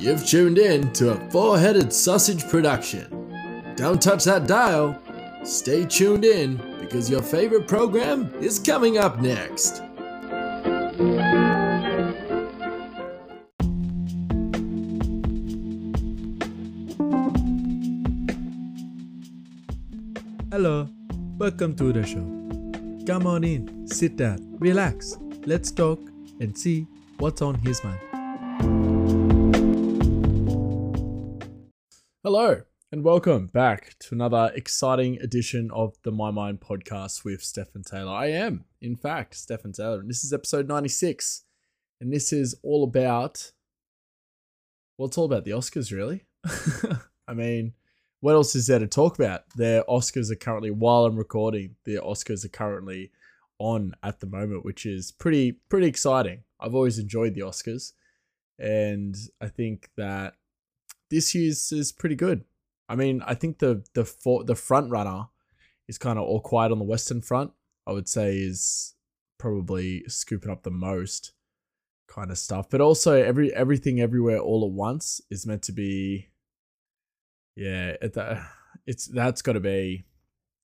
You've tuned in to a four headed sausage production. Don't touch that dial. Stay tuned in because your favorite program is coming up next. Hello, welcome to the show. Come on in, sit down, relax. Let's talk and see what's on his mind. Hello, and welcome back to another exciting edition of the My Mind podcast with Stefan Taylor. I am, in fact, Stefan Taylor, and this is episode 96. And this is all about, well, it's all about the Oscars, really. I mean, what else is there to talk about? Their Oscars are currently, while I'm recording, the Oscars are currently on at the moment, which is pretty pretty exciting. I've always enjoyed the Oscars, and I think that this year's is pretty good. I mean, I think the the for, the front runner is kind of all quiet on the Western Front. I would say is probably scooping up the most kind of stuff, but also every everything everywhere all at once is meant to be yeah, it, uh, it's that's got to be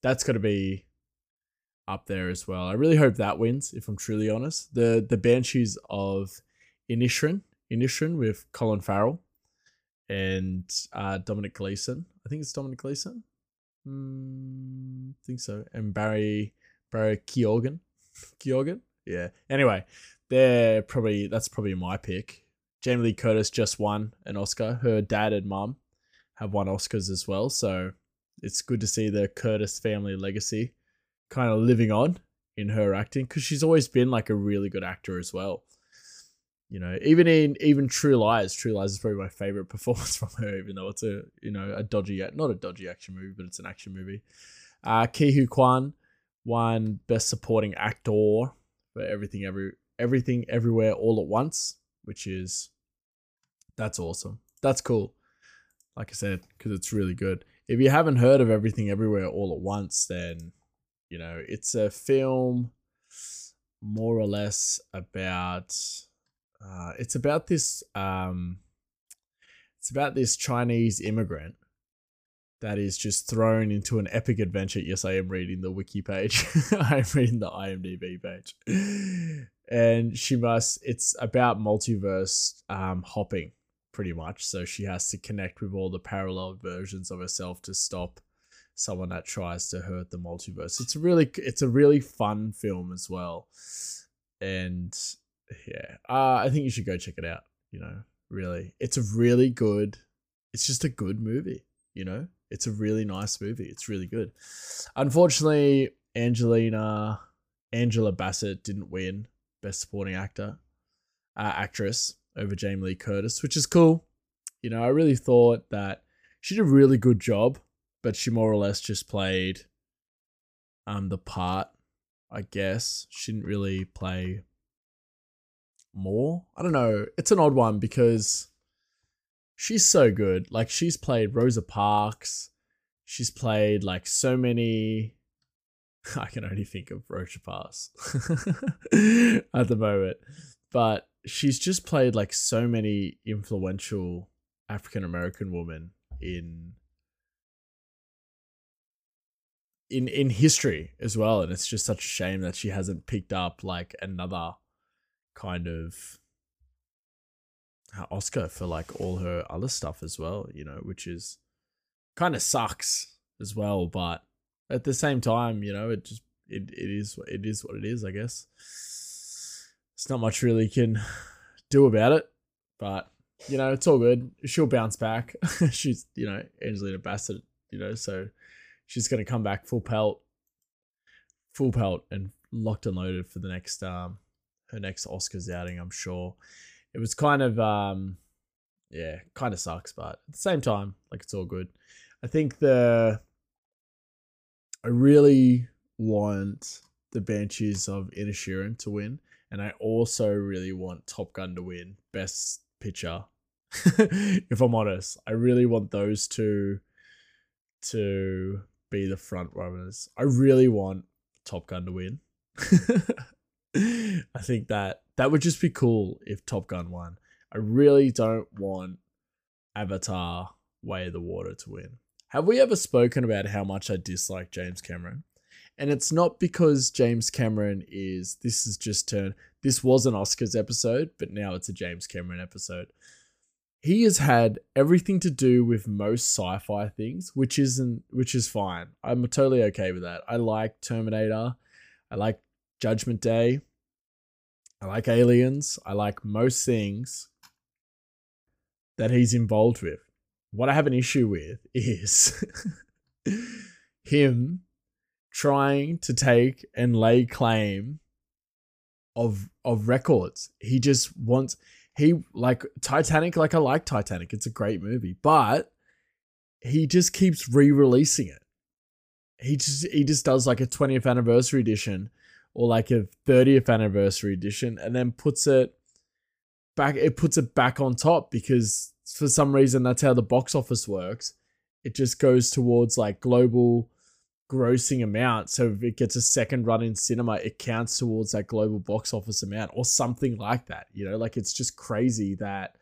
that's got to be up there as well. I really hope that wins. If I'm truly honest, the the Banshees of Inisherin, Inisherin with Colin Farrell and uh, Dominic Gleeson. I think it's Dominic Gleeson. Mm, I think so. And Barry Barry Keoghan. Keoghan. Yeah. Anyway, they're probably that's probably my pick. Jamie Lee Curtis just won an Oscar. Her dad and mum have won Oscars as well. So it's good to see the Curtis family legacy kind of living on in her acting because she's always been like a really good actor as well. You know, even in even True Lies, True Lies is probably my favorite performance from her, even though it's a you know a dodgy not a dodgy action movie, but it's an action movie. Uh, Ke Huy Quan won Best Supporting Actor for Everything Every Everything Everywhere All at Once, which is that's awesome. That's cool like I said, because it's really good. If you haven't heard of Everything Everywhere All at Once, then, you know, it's a film more or less about, uh, it's about this, um, it's about this Chinese immigrant that is just thrown into an epic adventure. Yes, I am reading the wiki page. I am reading the IMDb page. And she must, it's about multiverse um, hopping pretty much. So she has to connect with all the parallel versions of herself to stop someone that tries to hurt the multiverse. It's really it's a really fun film as well. And yeah, uh, I think you should go check it out, you know. Really. It's a really good it's just a good movie, you know? It's a really nice movie. It's really good. Unfortunately, Angelina Angela Bassett didn't win Best Supporting Actor, uh, actress over Jamie Lee Curtis, which is cool. You know, I really thought that she did a really good job, but she more or less just played um the part, I guess. She didn't really play more. I don't know. It's an odd one because she's so good. Like she's played Rosa Parks. She's played like so many I can only think of Rosa Parks at the moment. But she's just played like so many influential African American women in in in history as well and it's just such a shame that she hasn't picked up like another kind of uh, Oscar for like all her other stuff as well, you know, which is kind of sucks as well, but at the same time, you know, it just it, it is it is what it is, I guess It's not much really can do about it. But you know, it's all good. She'll bounce back. she's you know Angelina Bassett. You know, so she's gonna come back full pelt, full pelt, and locked and loaded for the next um her next Oscars outing. I'm sure. It was kind of um yeah, kind of sucks, but at the same time, like it's all good. I think the I really want the Banshees of Inisherin to win and I also really want Top Gun to win Best Picture. if I'm honest, I really want those two to be the front runners. I really want Top Gun to win. I think that that would just be cool if Top Gun won. I really don't want Avatar Way of the Water to win. Have we ever spoken about how much I dislike James Cameron? And it's not because James Cameron is, this is just turned, this was an Oscars episode, but now it's a James Cameron episode. He has had everything to do with most sci-fi things, which isn't, which is fine. I'm totally okay with that. I like Terminator. I like Judgment Day. I like Aliens. I like most things that he's involved with. What I have an issue with is him trying to take and lay claim of of records. He just wants he like Titanic like I like Titanic. It's a great movie, but he just keeps re-releasing it. He just he just does like a 20th anniversary edition or like a 30th anniversary edition and then puts it back it puts it back on top because for some reason that's how the box office works. It just goes towards like global grossing amount. So if it gets a second run in cinema it counts towards that global box office amount or something like that you know? Like it's just crazy that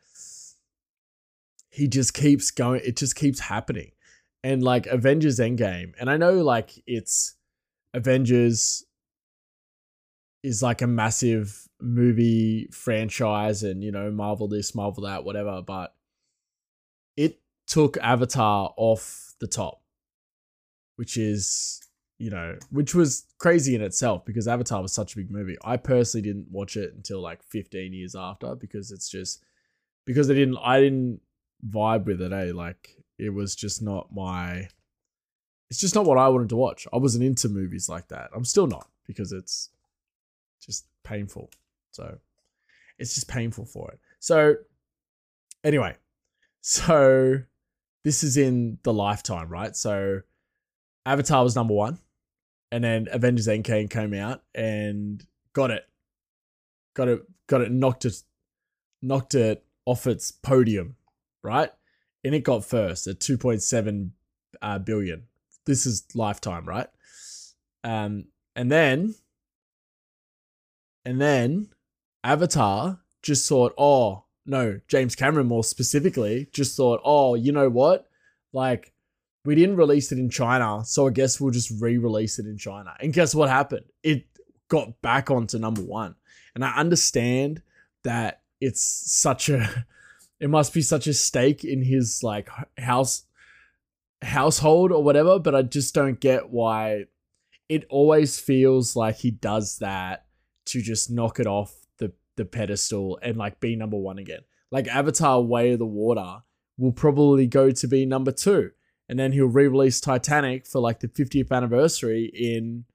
he just keeps going it just keeps happening. And like avengers endgame and i know like it's avengers is like a massive movie franchise and you know marvel this marvel that whatever but it took avatar off the top which is you know which was crazy in itself because avatar was such a big movie. I personally didn't watch it until like 15 years after because it's just because i didn't i didn't vibe with it eh? Like it was just not my it's just not what i wanted to watch. I wasn't into movies like that. I'm still not because it's just painful. So it's just painful for it. So anyway, so this is in the lifetime, right? So Avatar was number one, and then Avengers Endgame came out and got it, got it, got it, knocked it, knocked it off its podium, right? And it got first at two point seven uh, billion. This is lifetime, right? Um, and then and then Avatar just thought, oh, no, James Cameron more specifically just thought, oh, you know what? Like, we didn't release it in China, so I guess we'll just re release it in China. And guess what happened? It got back onto number one. And I understand that it's such a, it must be such a stake in his like house, household or whatever, but I just don't get why it always feels like he does that to just knock it off the the pedestal and like be number one again. Like Avatar: Way of the Water will probably go to be number two, and then he'll re-release Titanic for like the 50th anniversary in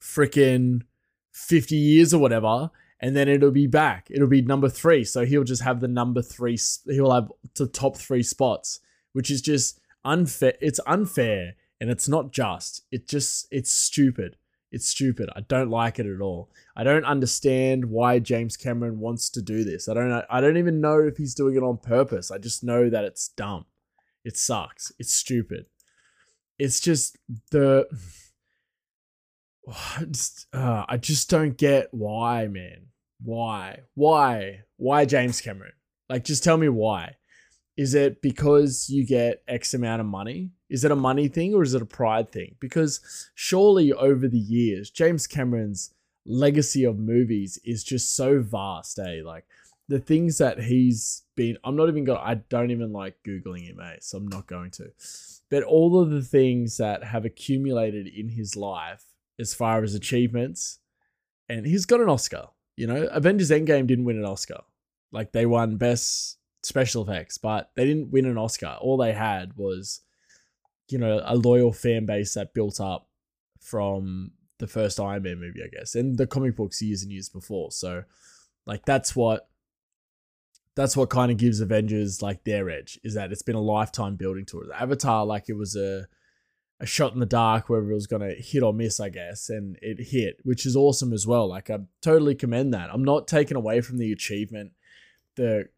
freaking 50 years or whatever, and then it'll be back. It'll be number three, so he'll just have the number three. He'll have the top three spots, which is just unfair. It's unfair and it's not just. It just it's stupid. It's stupid. I don't like it at all. I don't understand why James Cameron wants to do this. I don't I don't even know if he's doing it on purpose. I just know that it's dumb. It sucks. It's stupid. It's just the I just, uh, I just don't get why, man. Why? Why? Why James Cameron? Like just tell me why. Is it because you get X amount of money? Is it a money thing or is it a pride thing? Because surely over the years, James Cameron's legacy of movies is just so vast, eh? Like the things that he's been, I'm not even going to, I don't even like Googling him, eh? So I'm not going to. But all of the things that have accumulated in his life as far as achievements, and he's got an Oscar. You know, Avengers Endgame didn't win an Oscar. Like they won best special effects, but they didn't win an Oscar. All they had was, you know, a loyal fan base that built up from the first Iron Man movie, I guess, and the comic books years and years before. So, like, that's what that's what kind of gives Avengers like their edge is that it's been a lifetime building towards. Avatar, like, it was a a shot in the dark, whether it was going to hit or miss, I guess, and it hit, which is awesome as well. Like, I totally commend that. I'm not taking away from the achievement, the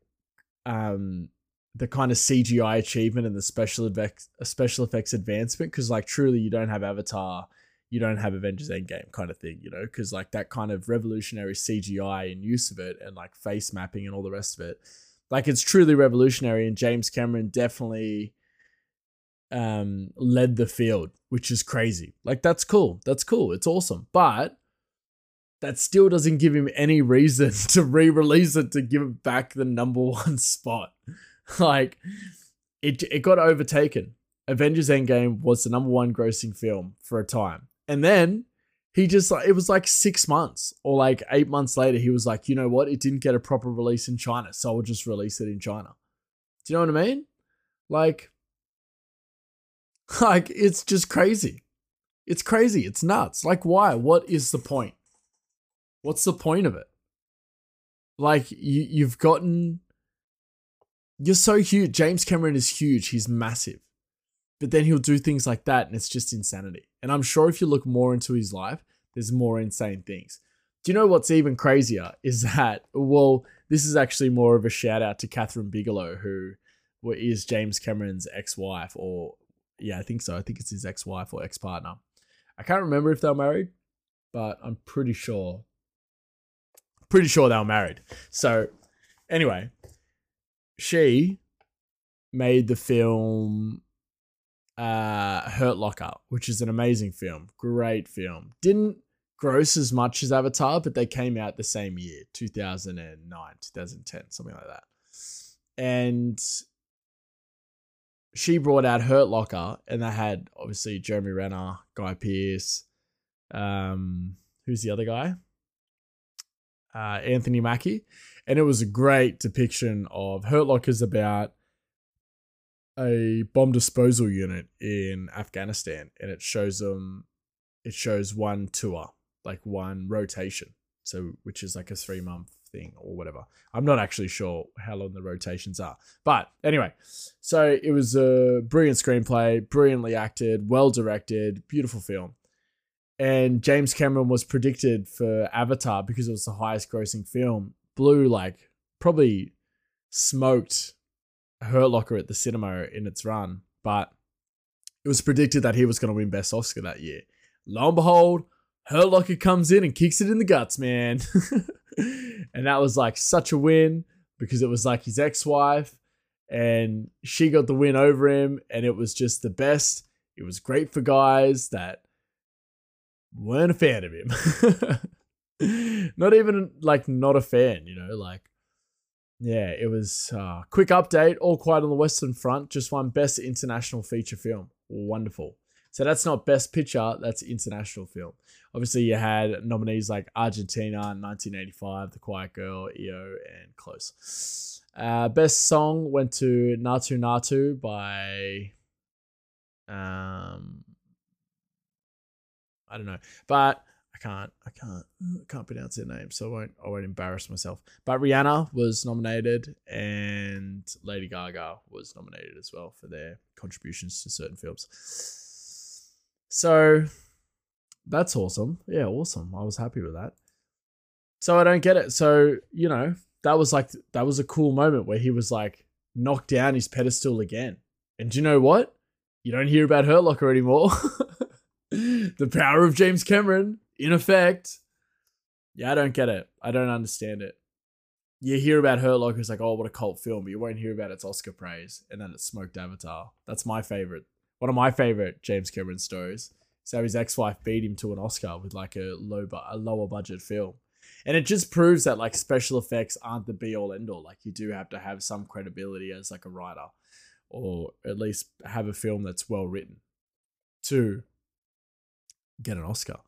um the kind of CGI achievement and the special effects special effects advancement because like truly you don't have Avatar, you don't have Avengers Endgame kind of thing, you know, because like that kind of revolutionary CGI and use of it and like face mapping and all the rest of it, Like it's truly revolutionary, and James Cameron definitely um led the field, which is crazy. Like that's cool. That's cool. It's awesome. But that still doesn't give him any reason to re-release it to give it back the number one spot. like it it got overtaken. Avengers Endgame was the number one grossing film for a time. And then he just like it was like six months or like eight months later, he was like, you know what? It didn't get a proper release in China, so I'll just release it in China. Do you know what I mean? Like, like it's just crazy. It's crazy. It's nuts. Like, why? What is the point? What's the point of it? Like, you you've gotten you're so huge. James Cameron is huge. He's massive. But then he'll do things like that and it's just insanity. And I'm sure if you look more into his life, there's more insane things. Do you know what's even crazier is that, well, this is actually more of a shout out to Kathryn Bigelow, who is James Cameron's ex wife, or yeah, I think so. I think it's his ex wife or ex partner. I can't remember if they're married, but I'm pretty sure. Pretty sure they were married. So, anyway, she made the film uh, Hurt Locker, which is an amazing film. Great film. Didn't gross as much as Avatar, but they came out the same year, 2009, 2010, something like that. And she brought out Hurt Locker, and they had obviously Jeremy Renner, Guy Pearce, um, who's the other guy? Uh, Anthony Mackie. And it was a great depiction of Hurt Locker's about a bomb disposal unit in Afghanistan, and it shows them. It shows one tour, like one rotation, so which is like a three month thing or whatever. I'm not actually sure how long the rotations are, but anyway, so it was a brilliant screenplay, brilliantly acted, well directed, beautiful film. And James Cameron was predicted for Avatar because it was the highest grossing film. Blew like probably smoked Hurt Locker at the cinema in its run, but it was predicted that he was going to win Best Oscar that year. Lo and behold, Hurt Locker comes in and kicks it in the guts, man. and that was like such a win because it was like his ex wife and she got the win over him, and it was just the best. It was great for guys that weren't a fan of him. not even like not a fan, you know, like yeah, it was uh, quick update. All Quiet on the Western Front just won Best International Feature Film. Wonderful. So that's not Best Picture, that's International Film. Obviously, you had nominees like Argentina, 1985, The Quiet Girl, EO, and Close. Uh, best song went to Naatu Naatu by. Um, I don't know, but I can't I can't I can't pronounce their name, so I won't I won't embarrass myself. But Rihanna was nominated and Lady Gaga was nominated as well for their contributions to certain films. So that's awesome. Yeah, awesome. I was happy with that. So I don't get it. So, you know, that was like that was a cool moment where he was like knocked down his pedestal again. And do you know what? You don't hear about Hurt Locker anymore. the power of James Cameron in effect, yeah, I don't get it. I don't understand it. You hear about Hurt Locker, it's like, oh, what a cult film, but you won't hear about its Oscar praise, and then it smoked Avatar. That's my favorite. One of my favorite James Cameron stories. So his ex-wife beat him to an Oscar with like a low, bu- a lower budget film, and it just proves that like special effects aren't the be all end all. Like you do have to have some credibility as like a writer, or at least have a film that's well written to get an Oscar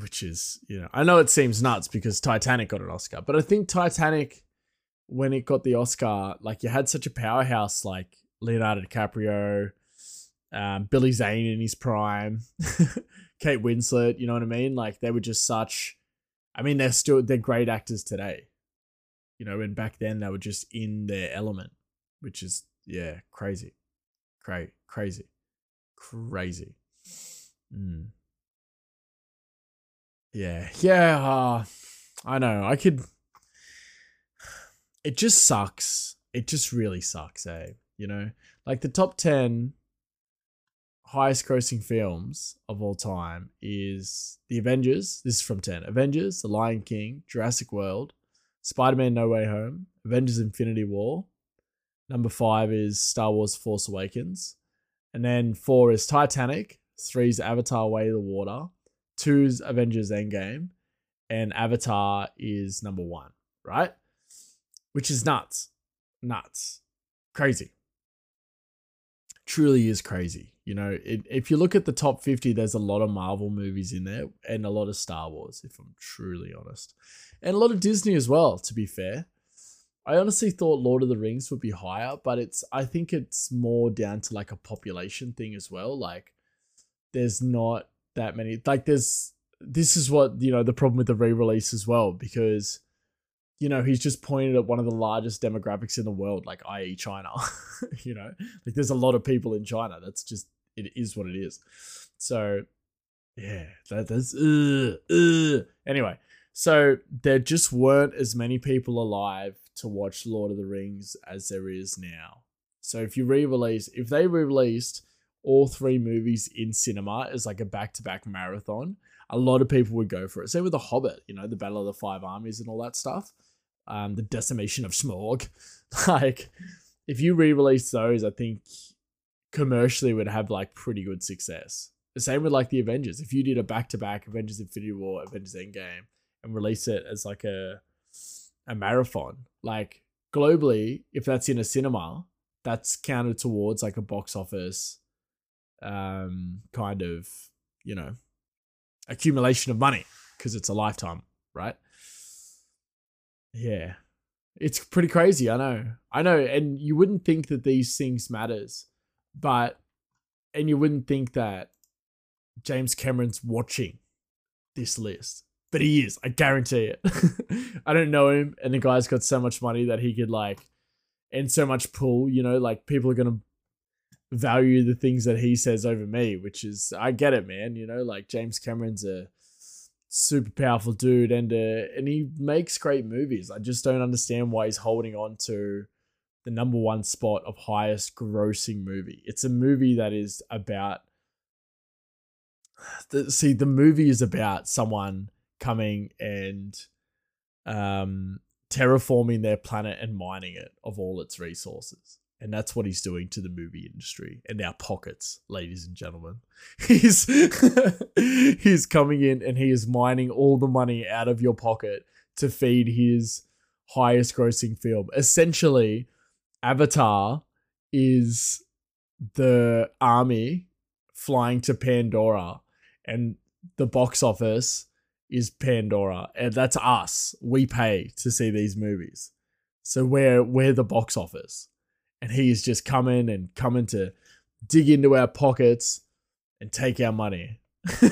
which is you know I know it seems nuts because Titanic got an Oscar, but I think Titanic when it got the Oscar, like you had such a powerhouse like Leonardo DiCaprio, um, Billy Zane in his prime, Kate Winslet, you know what I mean? Like they were just such. I mean, they're still they're great actors today, you know. And back then they were just in their element, which is yeah, crazy, crazy, crazy, crazy. Mm. Yeah, yeah. Uh, I know. I could. It just sucks. It just really sucks, eh? You know, like the top ten highest grossing films of all time is The Avengers. This is from ten. Avengers, The Lion King, Jurassic World, Spider Man No Way Home, Avengers Infinity War. Number five is Star Wars Force Awakens. And then four is Titanic. Three is Avatar Way of the Water. Two is Avengers Endgame. And Avatar is number one, right? Which is nuts. Nuts. Crazy. Truly is crazy. You know, it, if you look at the top 50, there's a lot of Marvel movies in there and a lot of Star Wars, if I'm truly honest. And a lot of Disney as well, to be fair. I honestly thought Lord of the Rings would be higher, but it's I think it's more down to like a population thing as well. Like there's not that many like there's this is what, you know, the problem with the re-release as well, because you know, he's just pointed at one of the largest demographics in the world, like i.e. China. you know, like there's a lot of people in China. That's just it is what it is. So yeah, that, that's uh, uh. anyway. So there just weren't as many people alive to watch Lord of the Rings as there is now. So if you re-release, if they re-released all three movies in cinema as like a back-to-back marathon, a lot of people would go for it. Same with The Hobbit, you know, the Battle of the Five Armies and all that stuff. Um, the decimation of Smaug. like, if you re-release those, I think commercially would have like pretty good success. The same with like the Avengers. If you did a back to back Avengers Infinity War, Avengers Endgame, and release it as like a a marathon, like globally, if that's in a cinema, that's counted towards like a box office um kind of, you know, accumulation of money because it's a lifetime, right? Yeah. It's pretty crazy, I know. I know, and you wouldn't think that these things matters but and you wouldn't think that James Cameron's watching this list, but he is. I guarantee it. I don't know him, and the guy's got so much money that he could like, and so much pull. You know, like people are gonna value the things that he says over me, which is I get it, man. You know, like James Cameron's a super powerful dude, and uh, and he makes great movies. I just don't understand why he's holding on to the number one spot of highest grossing movie. It's a movie that is about. The, see, the movie is about someone coming and um, terraforming their planet and mining it of all its resources. And that's what he's doing to the movie industry and our pockets, ladies and gentlemen. He's he's coming in and he is mining all the money out of your pocket to feed his highest grossing film. Essentially, Avatar is the army flying to Pandora, and the box office is Pandora, and that's us. We pay to see these movies, so we're we're the box office, and he's just coming and coming to dig into our pockets and take our money.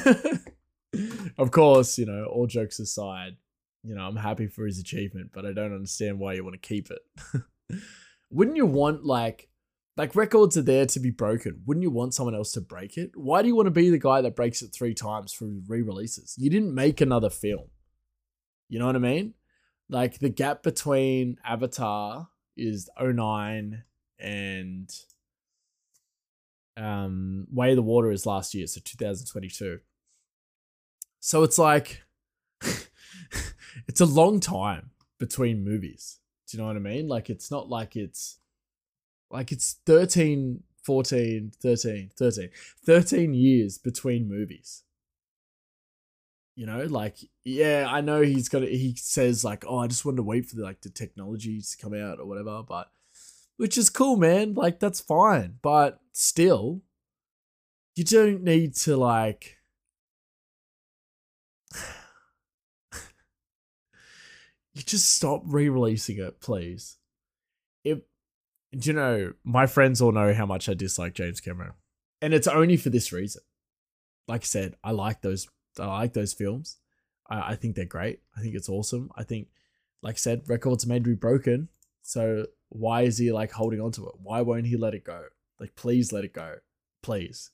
of course, you know, all jokes aside, you know, I'm happy for his achievement, but I don't understand why you want to keep it. wouldn't you want like like records are there to be broken. Wouldn't you want someone else to break it? Why do you want to be the guy that breaks it three times for re-releases? You didn't make another film. You know what I mean? Like the gap between Avatar is 09 and um Way the Water is last year, so 2022. So it's like it's a long time between movies. Do you know what I mean? Like it's not like it's like it's 13, 14, 13, 13, 13 years between movies. You know, like yeah, I know he's got he says like, "Oh, I just wanted to wait for the like the technology to come out or whatever," but which is cool, man. Like that's fine, but still you don't need to like you just stop re-releasing it, please. If you know, my friends all know how much I dislike James Cameron, and it's only for this reason. Like I said, I like those. I like those films. I, I think they're great. I think it's awesome. I think, like I said, records are made to be broken. So why is he like holding on to it? Why won't he let it go? Like, please let it go. Please.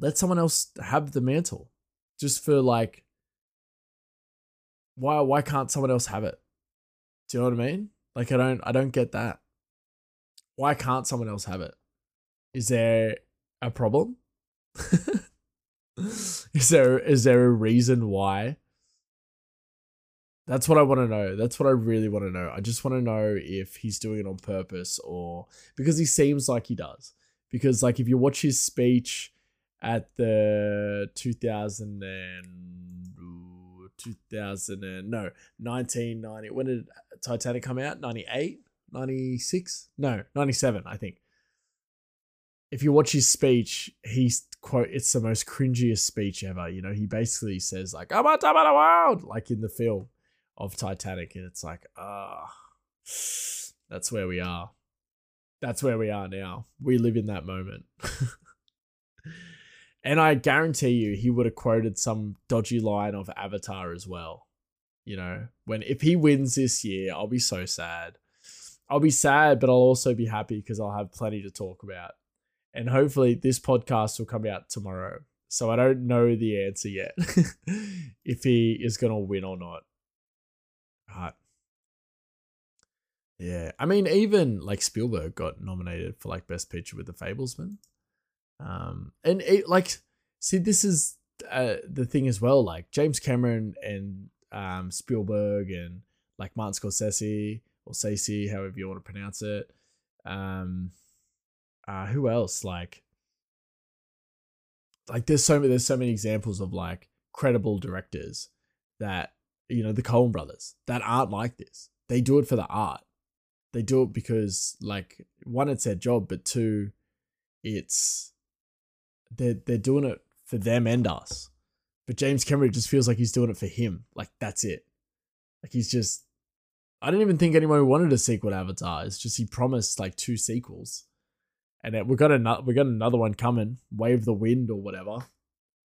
Let someone else have the mantle. Just for like why why can't someone else have it? Do you know what I mean? Like I don't I don't get that. Why can't someone else have it? Is there a problem? is there is there a reason why That's what I want to know. That's what I really want to know. I just want to know if he's doing it on purpose or because he seems like he does. Because like if you watch his speech at the 2000 and 2000 and no 1990 when did Titanic come out 98 96 no 97 I think if you watch his speech, he's quote, it's the most cringiest speech ever. You know, he basically says like, "I'm on top of the world," like in the film of Titanic, and it's like, ah, that's where we are. That's where we are now. We live in that moment. and I guarantee you, he would have quoted some dodgy line of Avatar as well. You know, when if he wins this year, I'll be so sad. I'll be sad, but I'll also be happy because I'll have plenty to talk about and hopefully this podcast will come out tomorrow. So I don't know the answer yet if he is going to win or not. Yeah, I mean, even like Spielberg got nominated for like Best Picture with The Fablesman. Um, and it like, see, this is uh, the thing as well. Like James Cameron and um, Spielberg and like Martin Scorsese or Scorsese, however you want to pronounce it. Um, uh, who else? Like, like there's so many there's so many examples of like credible directors that you know the Coen brothers that aren't like this. They do it for the art. They do it because like one, it's their job, but two, it's they're they're doing it for them and us. But James Cameron just feels like he's doing it for him. Like that's it. Like he's just I don't even think anyone wanted a sequel to Avatar. It's just he promised like two sequels and we got another we got another one coming, Wave the Wind or whatever.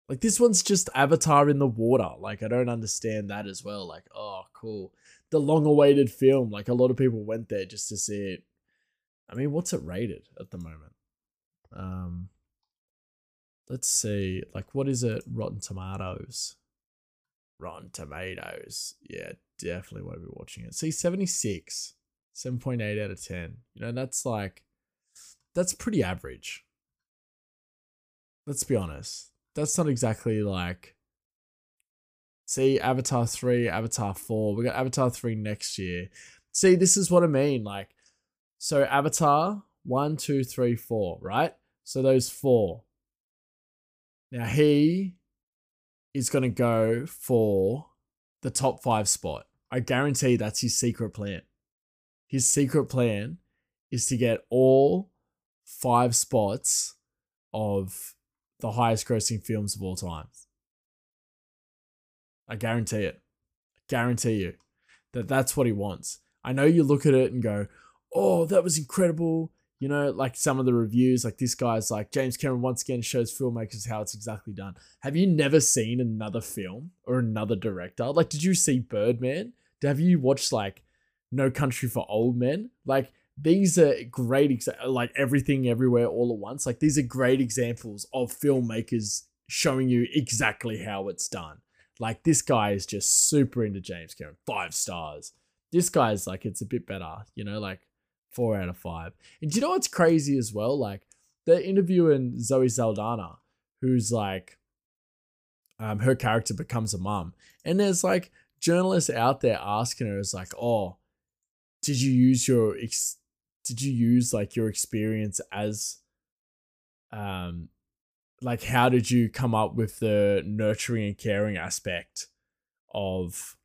Like this one's just Avatar in the water. Like I don't understand that as well. Like oh cool, the long-awaited film. Like a lot of people went there just to see it. I mean, what's it rated at the moment? Um, let's see. Like what is it? Rotten Tomatoes. Rotten Tomatoes. Yeah, definitely won't be watching it. See, 76, 7.8 out of 10. You know, that's like that's pretty average. Let's be honest. That's not exactly like see Avatar 3, Avatar 4. We got Avatar 3 next year. See, this is what I mean. Like, so Avatar 1, 2, 3, 4, right? So those four. Now he is going to go for the top five spot. I guarantee that's his secret plan. His secret plan is to get all five spots of the highest grossing films of all time. I guarantee it. I guarantee you that that's what he wants. I know you look at it and go, oh, that was incredible. You know, like some of the reviews, like this guy's like, James Cameron once again shows filmmakers how it's exactly done. Have you never seen another film or another director? Like, did you see Birdman? Have you watched like No Country for Old Men? Like, these are great exa- like everything everywhere all at once. Like these are great examples of filmmakers showing you exactly how it's done. Like this guy is just super into james cameron five stars. This guy's like it's a bit better you know like four out of five. And you know what's crazy as well? Like they're interviewing zoe saldana who's like um her character becomes a mom and there's like journalists out there asking her is like oh did you use your ex- did you use like your experience as um like how did you come up with the nurturing and caring aspect of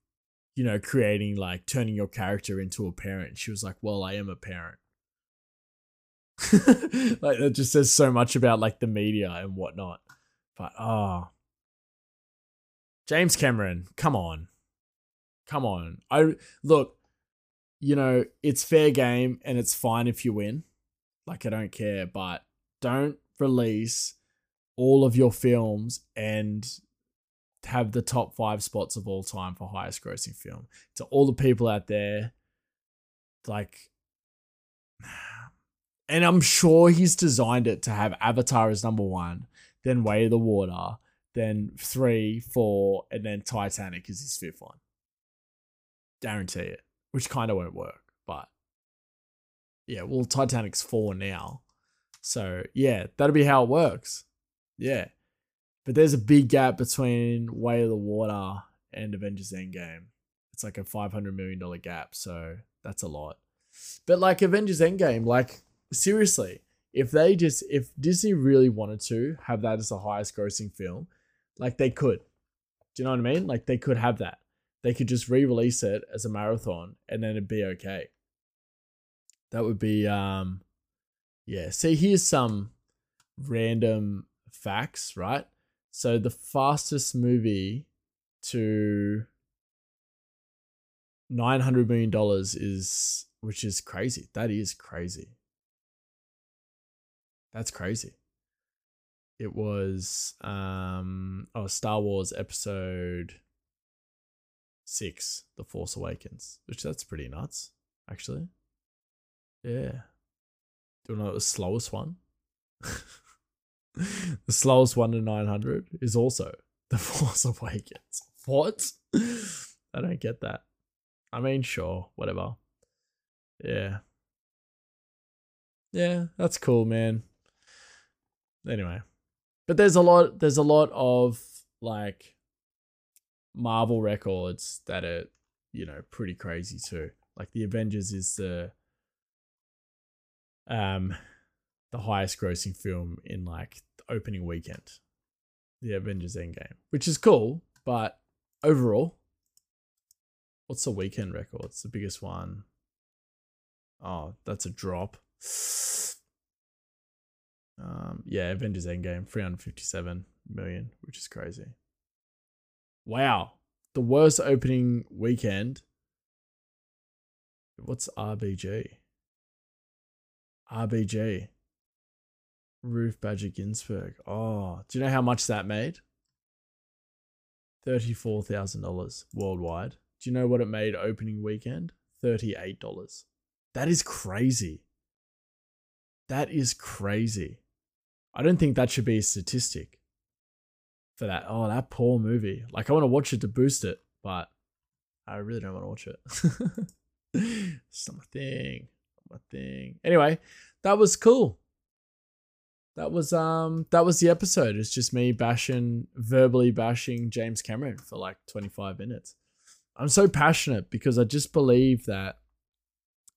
you know creating like turning your character into a parent? She was like well i am a parent. Like that just says so much about like the media and whatnot but oh. james cameron come on. Come on. I look you know, it's fair game and it's fine if you win. Like, I don't care, but don't release all of your films and have the top five spots of all time for highest grossing film. To all the people out there, like, and I'm sure he's designed it to have Avatar as number one, then Way of the Water, then three, four, and then Titanic is his fifth one. Guarantee it which kind of won't work. But yeah, well, Titanic's four now. So yeah, that'll be how it works. Yeah. But there's a big gap between Way of the Water and Avengers Endgame. It's like a five hundred million dollar gap, so that's a lot. But like Avengers Endgame, like seriously, if they just if Disney really wanted to have that as the highest grossing film, like they could. Do you know what I mean? Like they could have that. They could just re-release it as a marathon and then it'd be okay. That would be um yeah. See, here's some random facts, right? So the fastest movie to nine hundred million dollars is which is crazy. That is crazy. That's crazy. It was um oh Star Wars episode six, The Force Awakens, which that's pretty nuts, actually. Yeah. Do you know the slowest one? the slowest one to 900 is also The Force Awakens. What? I don't get that. I mean, sure, whatever. Yeah. Yeah, that's cool, man. Anyway. But there's a lot there's a lot of like Marvel records that are, you know, pretty crazy too. Like the Avengers is the um the highest grossing film in like the opening weekend. The Avengers Endgame, which is cool, but overall, what's the weekend record? It's the biggest one. Oh, that's a drop. Um, yeah, Avengers Endgame, 357 million, which is crazy. Wow. The worst opening weekend. What's RBG? RBG. Ruth Badger Ginsburg. Oh, do you know how much that made? $34,000 worldwide. Do you know what it made opening weekend? $38. That is crazy. That is crazy. I don't think that should be a statistic for that. Oh, that poor movie. Like, I want to watch it to boost it, but I really don't want to watch it. it's not my thing. Not my thing. Anyway, that was cool. That was um that was the episode. It's just me bashing verbally bashing James Cameron for like 25 minutes. I'm so passionate because I just believe that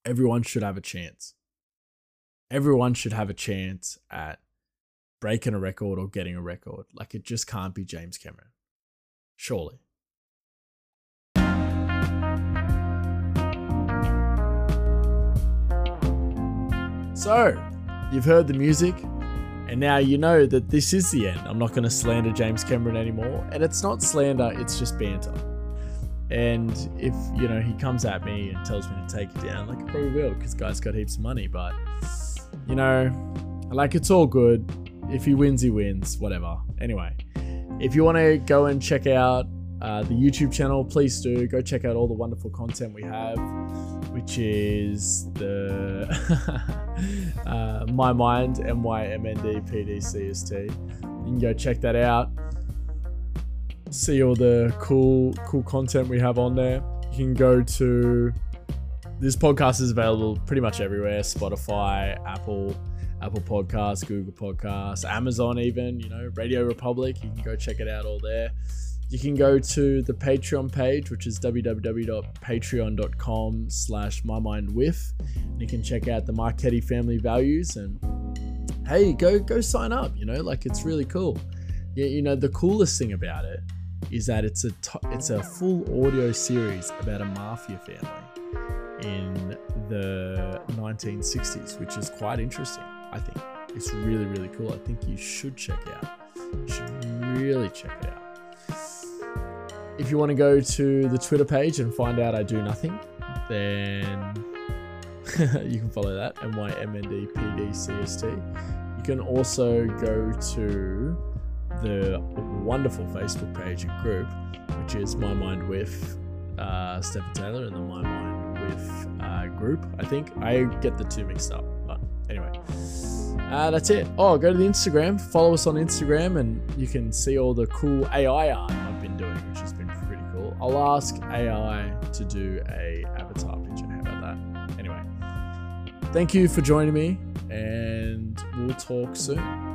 everyone should have a chance. Everyone should have a chance at breaking a record or getting a record. Like it just can't be James Cameron. Surely. So, you've heard the music, and now you know that this is the end. I'm not going to slander James Cameron anymore. And it's not slander, it's just banter. And if, you know, he comes at me and tells me to take it down, like I probably will, because guy's got heaps of money. But, you know, like it's all good. If he wins, he wins, whatever. Anyway, if you want to go and check out uh, the YouTube channel, please do. Go check out all the wonderful content we have, which is the uh, My Mind, M Y M N D P D C S T. You can go check that out. See all the cool, cool content we have on there. You can go to this podcast is available pretty much everywhere Spotify, Apple, Apple Podcasts, Google Podcasts, Amazon, even, you know, Radio Republic. You can go check it out all there. You can go to the Patreon page, which is www.patreon.com slash mymindwith. And you can check out the Marchetti family values and hey, go go sign up, you know, like it's really cool. Yeah, you know, the coolest thing about it is that it's a t- it's a full audio series about a mafia family in the 1960s, which is quite interesting. I think it's really really cool. I think you should check it out. You should really check it out. If you want to go to the Twitter page and find out I do nothing, then you can follow that M Y M N D P D C S T. You can also go to the wonderful Facebook page and group, which is My Mind with uh, Stephen Taylor and the My Mind with uh, group. I think I get the two mixed up, uh, that's it. Oh, go to the Instagram, follow us on Instagram, and you can see all the cool AI art I've been doing, which has been pretty cool. I'll ask AI to do a avatar picture. How about that? Anyway, thank you for joining me, and we'll talk soon.